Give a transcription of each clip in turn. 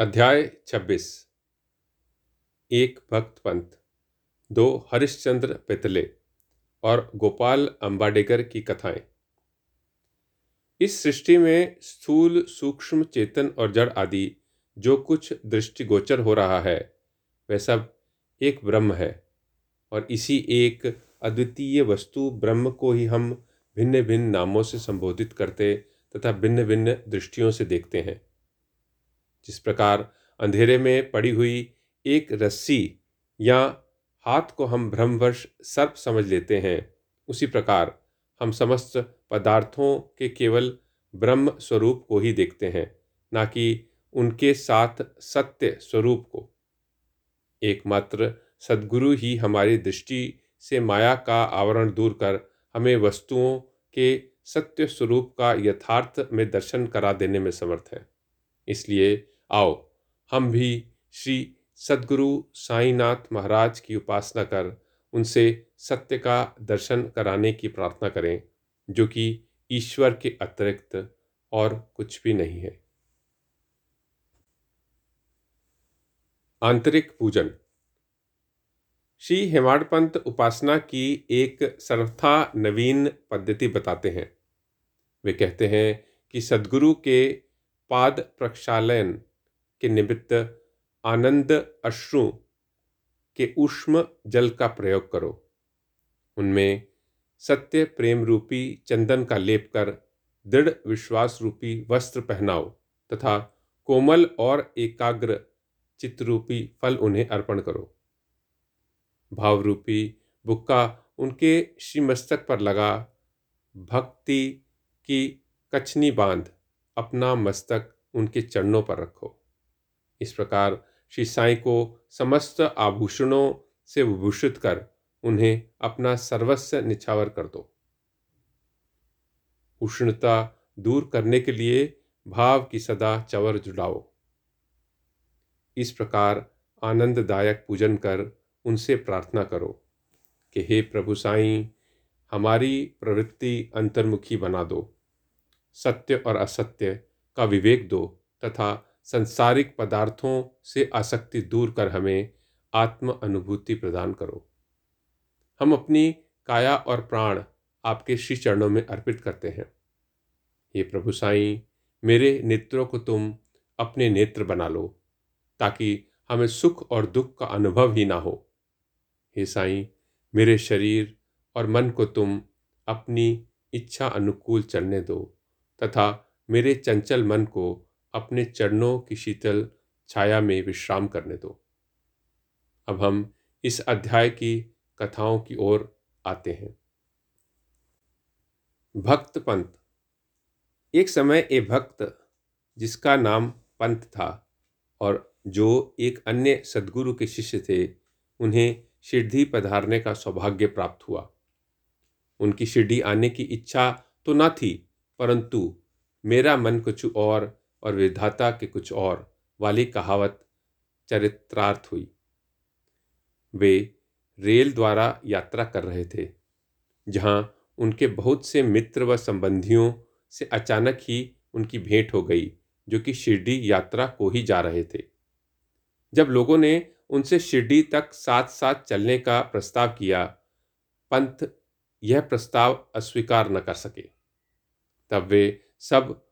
अध्याय छब्बीस। एक भक्त पंथ, दो हरिश्चंद्र पितले और गोपाल अंबाडेकर की कथाएँ। इस सृष्टि में स्थूल, सूक्ष्म चेतन और जड़ आदि जो कुछ दृष्टिगोचर हो रहा है, वह सब एक ब्रह्म है और इसी एक अद्वितीय वस्तु ब्रह्म को ही हम भिन्न भिन्न नामों से संबोधित करते तथा भिन्न भिन्न दृष्टियों से देखते हैं। जिस प्रकार अंधेरे में पड़ी हुई एक रस्सी या हाथ को हम भ्रमवश सर्प समझ लेते हैं, उसी प्रकार हम समस्त पदार्थों के केवल ब्रह्म स्वरूप को ही देखते हैं, ना कि उनके साथ सत्य स्वरूप को। एकमात्र सदगुरु ही हमारी दृष्टि से माया का आवरण दूर कर हमें वस्तुओं के सत्य स्वरूप का यथार्थ में दर्शन करा देने में समर्थ है। इसलिए आओ, हम भी श्री सदगुरु साईनाथ महाराज की उपासना कर उनसे सत्य का दर्शन कराने की प्रार्थना करें, जो कि ईश्वर के अतिरिक्त और कुछ भी नहीं है। आंतरिक पूजन। श्री हेमाडपंत उपासना की एक सर्वथा नवीन पद्धति बताते हैं। वे कहते हैं कि सदगुरु के पाद प्रक्षालन के निमित्त आनंद अश्रु के उष्म जल का प्रयोग करो। उनमें सत्य, प्रेम रूपी चंदन का लेप कर दृढ़ विश्वास रूपी वस्त्र पहनाओ तथा कोमल और एकाग्र चित्रूपी फल उन्हें अर्पण करो। भाव रूपी बुक्का उनके श्रीमस्तक पर लगा भक्ति की कछनी बाँध अपना मस्तक उनके चरणों पर रखो। इस प्रकार श्री साई को समस्त आभूषणों से विभूषित कर उन्हें अपना सर्वस्व निछावर कर दो। उष्णता दूर करने के लिए भाव की सदा चवर जुड़ाओ। इस प्रकार आनंददायक पूजन कर उनसे प्रार्थना करो कि हे प्रभु साई, हमारी प्रवृत्ति अंतर्मुखी बना दो। सत्य और असत्य का विवेक दो तथा संसारिक पदार्थों से आसक्ति दूर कर हमें आत्म अनुभूति प्रदान करो। हम अपनी काया और प्राण आपके श्री चरणों में अर्पित करते हैं। ये प्रभु साई, मेरे नेत्रों को तुम अपने नेत्र बना लो, ताकि हमें सुख और दुख का अनुभव ही ना हो। हे साई, मेरे शरीर और मन को तुम अपनी इच्छा अनुकूल चलने दो, तथा मेरे चंचल मन को अपने चरणों की शीतल छाया में विश्राम करने दो। अब हम इस अध्याय की कथाओं की ओर आते हैं। भक्त पंत एक समय एक भक्त, जिसका नाम पंत था और जो एक अन्य सदगुरु के शिष्य थे, उन्हें शिरडी पधारने का सौभाग्य प्राप्त हुआ। उनकी शिरडी आने की इच्छा तो न थी, परंतु मेरा मन कुछ और और विधाता के कुछ और वाली कहावत चरित्रार्थ हुई। वे रेल द्वारा यात्रा कर रहे थे, जहाँ उनके बहुत से मित्र व संबंधियों से अचानक ही उनकी भेंट हो गई, जो कि शिरडी यात्रा को ही जा रहे थे। जब लोगों ने उनसे शिरडी तक साथ साथ चलने का प्रस्ताव किया, पंथ यह प्रस्ताव अस्वीकार न कर सके। तब वे सब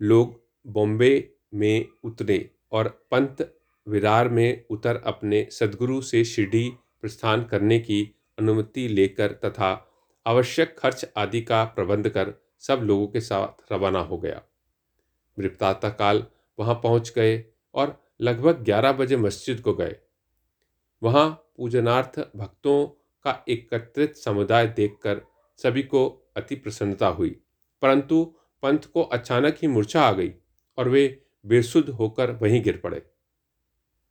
लोग बॉम्बे में उतरे और पंत विरार में उतर अपने सदगुरु से शिरडी प्रस्थान करने की अनुमति लेकर तथा आवश्यक खर्च आदि का प्रबंध कर सब लोगों के साथ रवाना हो गया। काल वहाँ पहुँच गए और लगभग ग्यारह बजे मस्जिद को गए। वहाँ पूजनार्थ भक्तों का एकत्रित समुदाय देखकर सभी को अति प्रसन्नता हुई, परंतु पंथ को अचानक ही मूर्छा आ गई और वे बेसुध होकर वहीं गिर पड़े।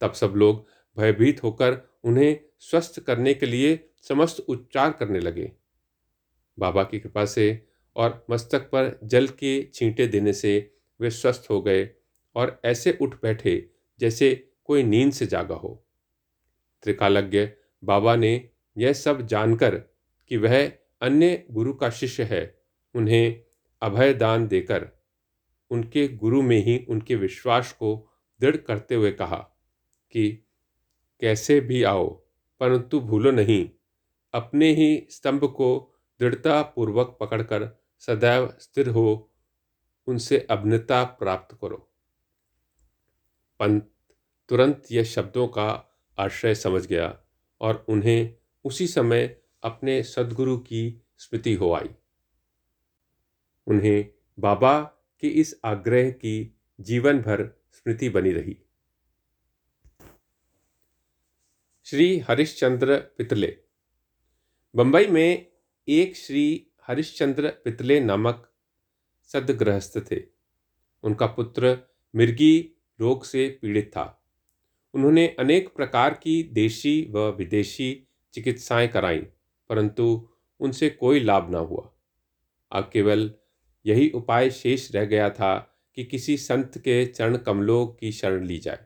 तब सब लोग भयभीत होकर उन्हें स्वस्थ करने के लिए समस्त उपचार करने लगे। बाबा की कृपा से और मस्तक पर जल के छींटे देने से वे स्वस्थ हो गए और ऐसे उठ बैठे जैसे कोई नींद से जागा हो। त्रिकालज्ञ बाबा ने यह सब जानकर कि वह अन्य गुरु का शिष्य है, उन्हें अभय दान देकर उनके गुरु में ही उनके विश्वास को दृढ़ करते हुए कहा कि कैसे भी आओ, परंतु भूलो नहीं। अपने ही स्तंभ को दृढ़तापूर्वक पकड़कर सदैव स्थिर हो, उनसे अभिन्नता प्राप्त करो। पंत तुरंत यह शब्दों का आश्रय समझ गया और उन्हें उसी समय अपने सदगुरु की स्मृति हो आई। उन्हें बाबा के इस आग्रह की जीवन भर स्मृति बनी रही। श्री हरिश्चंद्र पितले। बंबई में एक श्री हरिश्चंद्र पितले नामक सदगृहस्थ थे। उनका पुत्र मिर्गी रोग से पीड़ित था। उन्होंने अनेक प्रकार की देशी व विदेशी चिकित्साएँ कराईं, परंतु उनसे कोई लाभ ना हुआ। अब केवल यही उपाय शेष रह गया था कि किसी संत के चरण कमलों की शरण ली जाए।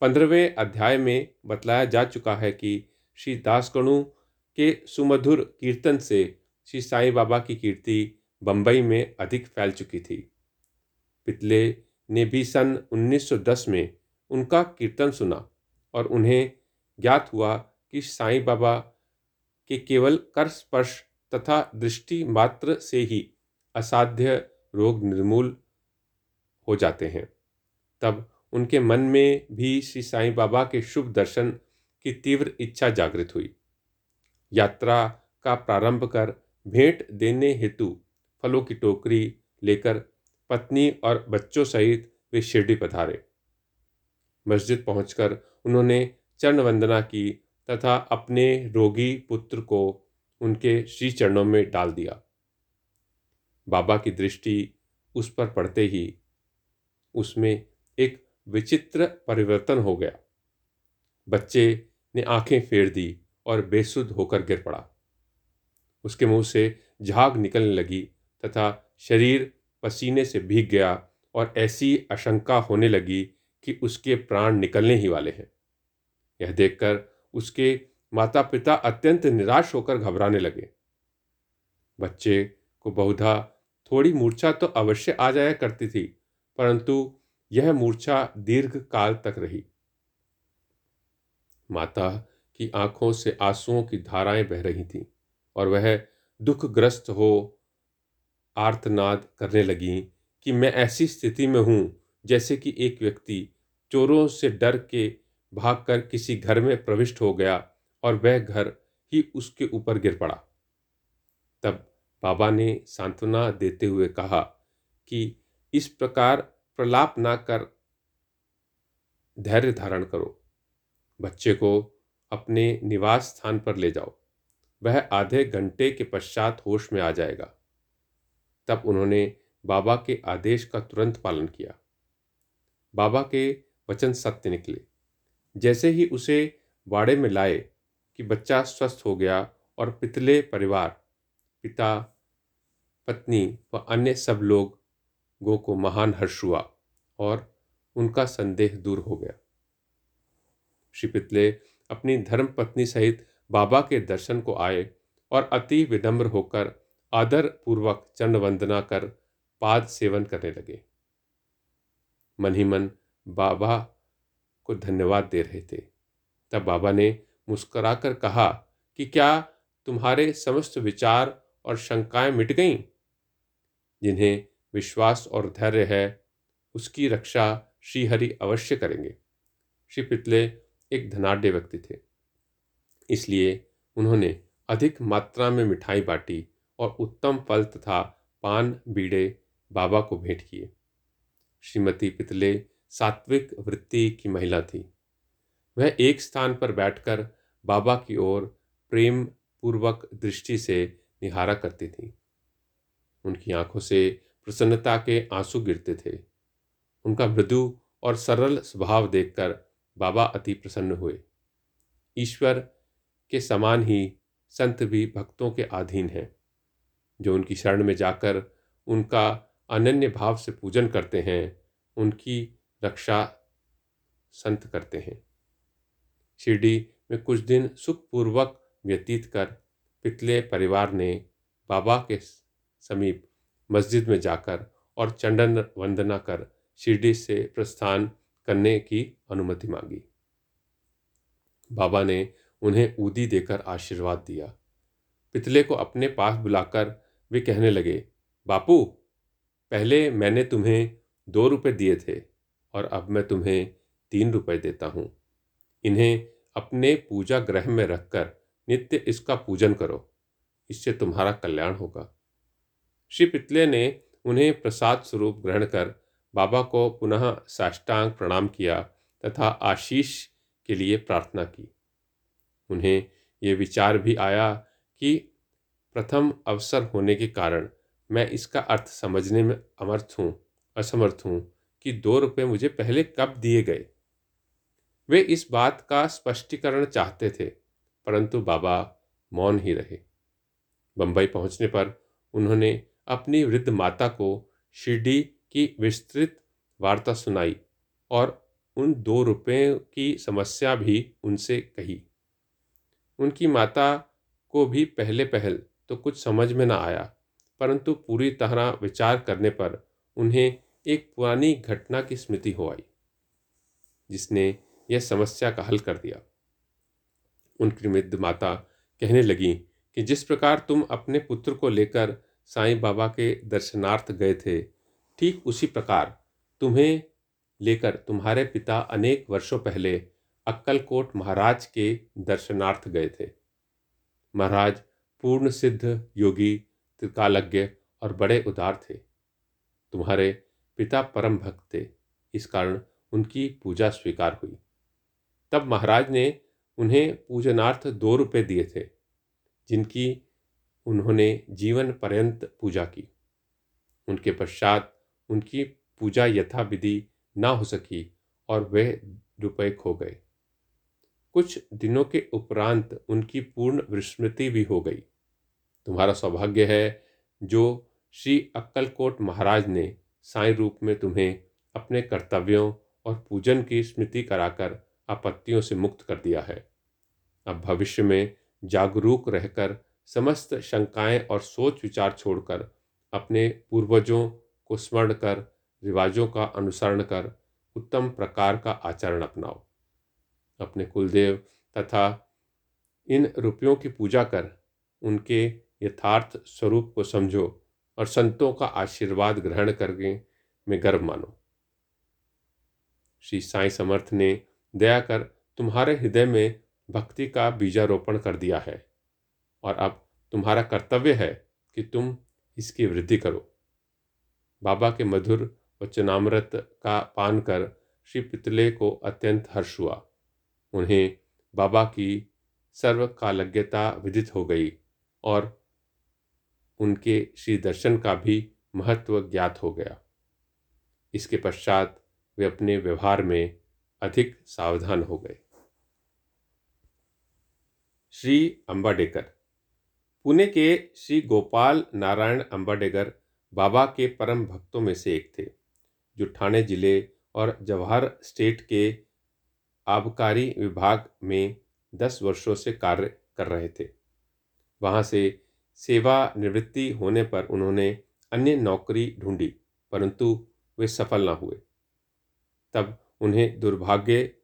पंद्रहवें अध्याय में बतलाया जा चुका है कि श्री दासगणु के सुमधुर कीर्तन से श्री साईं बाबा की कीर्ति बंबई में अधिक फैल चुकी थी। पितले ने भी सन 1910 में उनका कीर्तन सुना और उन्हें ज्ञात हुआ कि साईं बाबा के केवल कर स्पर्श तथा दृष्टि मात्र से ही असाध्य रोग निर्मूल हो जाते हैं। तब उनके मन में भी श्री साईं बाबा के शुभ दर्शन की तीव्र इच्छा जागृत हुई। यात्रा का प्रारंभ कर भेंट देने हेतु फलों की टोकरी लेकर पत्नी और बच्चों सहित वे शिरडी पधारे। मस्जिद पहुंचकर उन्होंने चरण वंदना की तथा अपने रोगी पुत्र को उनके श्री चरणों में डाल दिया। बाबा की दृष्टि उस पर पड़ते ही उसमें एक विचित्र परिवर्तन हो गया। बच्चे ने आँखें फेर दी और बेसुध होकर गिर पड़ा। उसके मुँह से झाग निकलने लगी तथा शरीर पसीने से भीग गया और ऐसी आशंका होने लगी कि उसके प्राण निकलने ही वाले हैं। यह देखकर उसके माता पिता अत्यंत निराश होकर घबराने लगे। बच्चे को बहुधा थोड़ी मूर्छा तो अवश्य आ जाया करती थी, परंतु यह मूर्छा दीर्घ काल तक रही। माता की आँखों से आंसुओं की धाराएँ बह रही थीं और वह दुखग्रस्त हो आर्तनाद करने लगी कि मैं ऐसी स्थिति में हूँ जैसे कि एक व्यक्ति चोरों से डर के भागकर किसी घर में प्रविष्ट हो गया और वह घर ही उसके ऊपर गिर पड़ा। तब बाबा ने सांत्वना देते हुए कहा कि इस प्रकार प्रलाप ना कर धैर्य धारण करो। बच्चे को अपने निवास स्थान पर ले जाओ। वह आधे घंटे के पश्चात होश में आ जाएगा। तब उन्होंने बाबा के आदेश का तुरंत पालन किया। बाबा के वचन सत्य निकले। जैसे ही उसे बाड़े में लाए कि बच्चा स्वस्थ हो गया और पितले परिवार, पिता पत्नी व अन्य सब लोगों को महान हर्ष हुआ और उनका संदेह दूर हो गया। श्री पितले अपनी धर्म पत्नी सहित बाबा के दर्शन को आए और अति विनम्र होकर आदर पूर्वक चंड वंदना कर पाद सेवन करने लगे। मन ही मन बाबा को धन्यवाद दे रहे थे। तब बाबा ने मुस्कुराकर कहा कि क्या तुम्हारे समस्त विचार और शंकाएँ मिट गईं? जिन्हें विश्वास और धैर्य है, उसकी रक्षा श्रीहरि अवश्य करेंगे। श्री पितले एक धनाढ़ व्यक्ति थे। इसलिए उन्होंने अधिक मात्रा में मिठाई बांटी और उत्तम फल तथा पान बीड़े बाबा को भेंट किए। श्रीमती पितले सात्विक वृत्ति की महिला थी। वह एक स्थान पर बैठकर बाबा की ओर प्रेम पूर्वक दृष्टि से निहारा करती थी। उनकी आँखों से प्रसन्नता के आँसू गिरते थे। उनका मृदु और सरल स्वभाव देखकर बाबा अति प्रसन्न हुए। ईश्वर के समान ही संत भी भक्तों के अधीन हैं, जो उनकी शरण में जाकर उनका अनन्य भाव से पूजन करते हैं, उनकी रक्षा संत करते हैं। शिरडी में कुछ दिन सुखपूर्वक व्यतीत कर पितले परिवार ने बाबा के समीप मस्जिद में जाकर और चंडन वंदना कर शिरडी से प्रस्थान करने की अनुमति मांगी। बाबा ने उन्हें ऊदी देकर आशीर्वाद दिया। पितले को अपने पास बुलाकर वे कहने लगे, बापू, पहले मैंने तुम्हें दो रुपए दिए थे और अब मैं तुम्हें तीन रुपए देता हूँ। इन्हें अपने पूजा ग्रह में रखकर नित्य इसका पूजन करो। इससे तुम्हारा कल्याण होगा। श्री पितले ने उन्हें प्रसाद स्वरूप ग्रहण कर बाबा को पुनः साष्टांग प्रणाम किया तथा आशीष के लिए प्रार्थना की। उन्हें ये विचार भी आया कि प्रथम अवसर होने के कारण मैं इसका अर्थ समझने में अमर्थ हूँ, असमर्थ हूँ कि दो रुपये मुझे पहले कब दिए गए। वे इस बात का स्पष्टीकरण चाहते थे, परंतु बाबा मौन ही रहे। बंबई पहुँचने पर उन्होंने अपनी वृद्ध माता को शिरडी की विस्तृत वार्ता सुनाई और उन दो रुपये की समस्या भी उनसे कही। उनकी माता को भी पहले पहल तो कुछ समझ में न आया, परंतु पूरी तरह विचार करने पर उन्हें एक पुरानी घटना की स्मृति हो आई, जिसने यह समस्या का हल कर दिया। उनकी वृद्ध माता कहने लगी कि जिस प्रकार तुम अपने पुत्र को लेकर साईं बाबा के दर्शनार्थ गए थे। ठीक उसी प्रकार तुम्हें लेकर तुम्हारे पिता अनेक वर्षों पहले अक्कलकोट महाराज के दर्शनार्थ गए थे। महाराज पूर्ण सिद्ध, योगी, त्रिकालज्ञ और बड़े उदार थे। तुम्हारे पिता परम भक्त थे। इस कारण उनकी पूजा स्वीकार हुई। तब महाराज ने उन्हें पूजनार्थ दो रुपये दिए थे, जिनकी उन्होंने जीवन पर्यंत पूजा की। उनके पश्चात उनकी पूजा यथाविधि ना हो सकी और वे रुपए खो गए। कुछ दिनों के उपरांत उनकी पूर्ण विस्मृति भी हो गई। तुम्हारा सौभाग्य है जो श्री अक्कलकोट महाराज ने साई रूप में तुम्हें अपने कर्तव्यों और पूजन की स्मृति कराकर आपत्तियों से मुक्त कर दिया है। अब भविष्य में जागरूक रहकर समस्त शंकाएँ और सोच विचार छोड़कर, अपने पूर्वजों को स्मरण कर, रिवाजों का अनुसरण कर, उत्तम प्रकार का आचरण अपनाओ। अपने कुलदेव तथा इन रुपयों की पूजा कर, उनके यथार्थ स्वरूप को समझो और संतों का आशीर्वाद ग्रहण करके में गर्व मानो। श्री साई समर्थ ने दया कर तुम्हारे हृदय में भक्ति का बीजारोपण कर दिया है। और अब तुम्हारा कर्तव्य है कि तुम इसकी वृद्धि करो। बाबा के मधुर वचनामृत का पान कर श्री पितले को अत्यंत हर्ष हुआ। उन्हें बाबा की सर्वकालज्ञता विदित हो गई और उनके श्री दर्शन का भी महत्व ज्ञात हो गया। इसके पश्चात वे अपने व्यवहार में अधिक सावधान हो गए। श्री अंबाडेकर पुणे के श्री गोपाल नारायण अंबाडेकर बाबा के परम भक्तों में से एक थे, जो ठाणे ज़िले और जवाहर स्टेट के आबकारी विभाग में दस वर्षों से कार्य कर रहे थे। वहाँ से सेवा निवृत्ति होने पर उन्होंने अन्य नौकरी ढूंढी, परंतु वे सफल न हुए। तब उन्हें दुर्भाग्य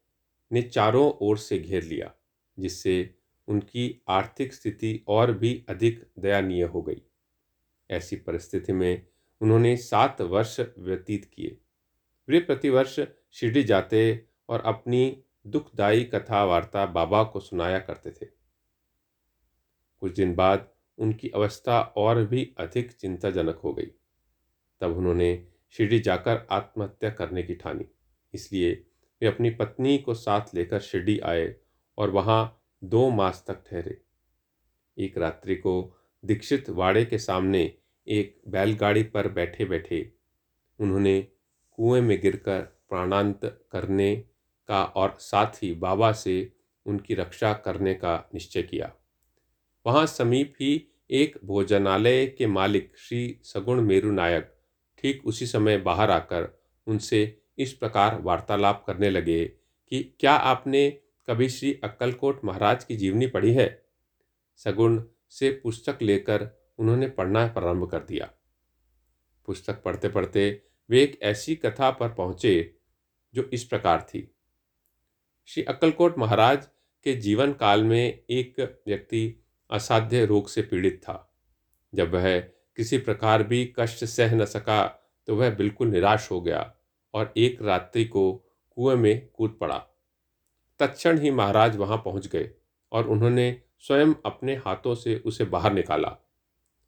ने चारों ओर से घेर लिया, जिससे उनकी आर्थिक स्थिति और भी अधिक दयनीय हो गई। ऐसी परिस्थिति में उन्होंने सात वर्ष व्यतीत किए। वे प्रतिवर्ष शिरडी जाते और अपनी दुखदायी कथा वार्ता बाबा को सुनाया करते थे। कुछ दिन बाद उनकी अवस्था और भी अधिक चिंताजनक हो गई। तब उन्होंने शिरडी जाकर आत्महत्या करने की ठानी। इसलिए वे अपनी पत्नी को साथ लेकर शिरडी आए और वहाँ दो मास तक ठहरे। एक रात्रि को दीक्षित वाड़े के सामने एक बैलगाड़ी पर बैठे बैठे उन्होंने कुएँ में गिरकर प्राणांत करने का और साथ ही बाबा से उनकी रक्षा करने का निश्चय किया। वहाँ समीप ही एक भोजनालय के मालिक श्री सगुण मेरू नायक ठीक उसी समय बाहर आकर उनसे इस प्रकार वार्तालाप करने लगे कि क्या आपने कभी श्री अक्कलकोट महाराज की जीवनी पढ़ी है? सगुण से पुस्तक लेकर उन्होंने पढ़ना प्रारंभ कर दिया। पुस्तक पढ़ते पढ़ते वे एक ऐसी कथा पर पहुँचे जो इस प्रकार थी। श्री अक्कलकोट महाराज के जीवन काल में एक व्यक्ति असाध्य रोग से पीड़ित था। जब वह किसी प्रकार भी कष्ट सह न सका तो वह बिल्कुल निराश हो गया और एक रात्रि को कुएँ में कूद पड़ा। तत्क्षण ही महाराज वहाँ पहुँच गए और उन्होंने स्वयं अपने हाथों से उसे बाहर निकाला।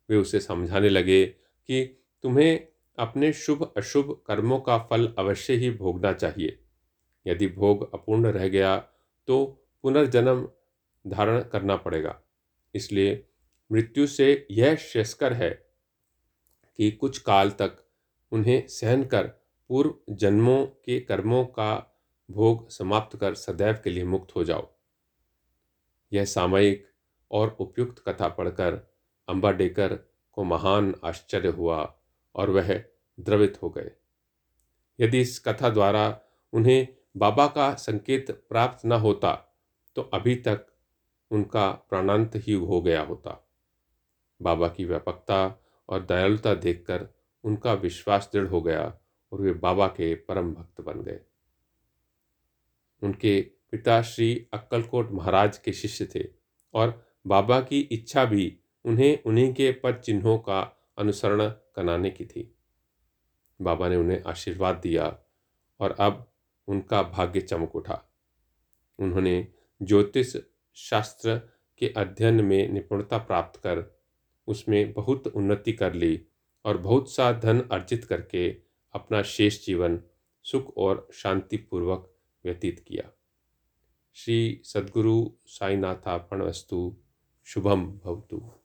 वे उसे समझाने लगे कि तुम्हें अपने शुभ अशुभ कर्मों का फल अवश्य ही भोगना चाहिए। यदि भोग अपूर्ण रह गया तो पुनर्जन्म धारण करना पड़ेगा। इसलिए मृत्यु से यह श्रेयस्कर है कि कुछ काल तक उन्हें सहन कर पूर्व जन्मों के कर्मों का भोग समाप्त कर सदैव के लिए मुक्त हो जाओ। यह सामयिक और उपयुक्त कथा पढ़कर अम्बा डेकर को महान आश्चर्य हुआ और वह द्रवित हो गए। यदि इस कथा द्वारा उन्हें बाबा का संकेत प्राप्त न होता तो अभी तक उनका प्राणांत ही हो गया होता। बाबा की व्यापकता और दयालुता देखकर उनका विश्वास दृढ़ हो गया और वे बाबा के परम भक्त बन गए। उनके पिता श्री अक्कलकोट महाराज के शिष्य थे और बाबा की इच्छा भी उन्हें उन्हीं के पद चिन्हों का अनुसरण कराने की थी। बाबा ने उन्हें आशीर्वाद दिया और अब उनका भाग्य चमक उठा। उन्होंने ज्योतिष शास्त्र के अध्ययन में निपुणता प्राप्त कर उसमें बहुत उन्नति कर ली और बहुत सा धन अर्जित करके अपना शेष जीवन सुख और शांतिपूर्वक व्यतीत किया। श्री सद्गुरु साईनाथापण वस्तु शुभम भवतु।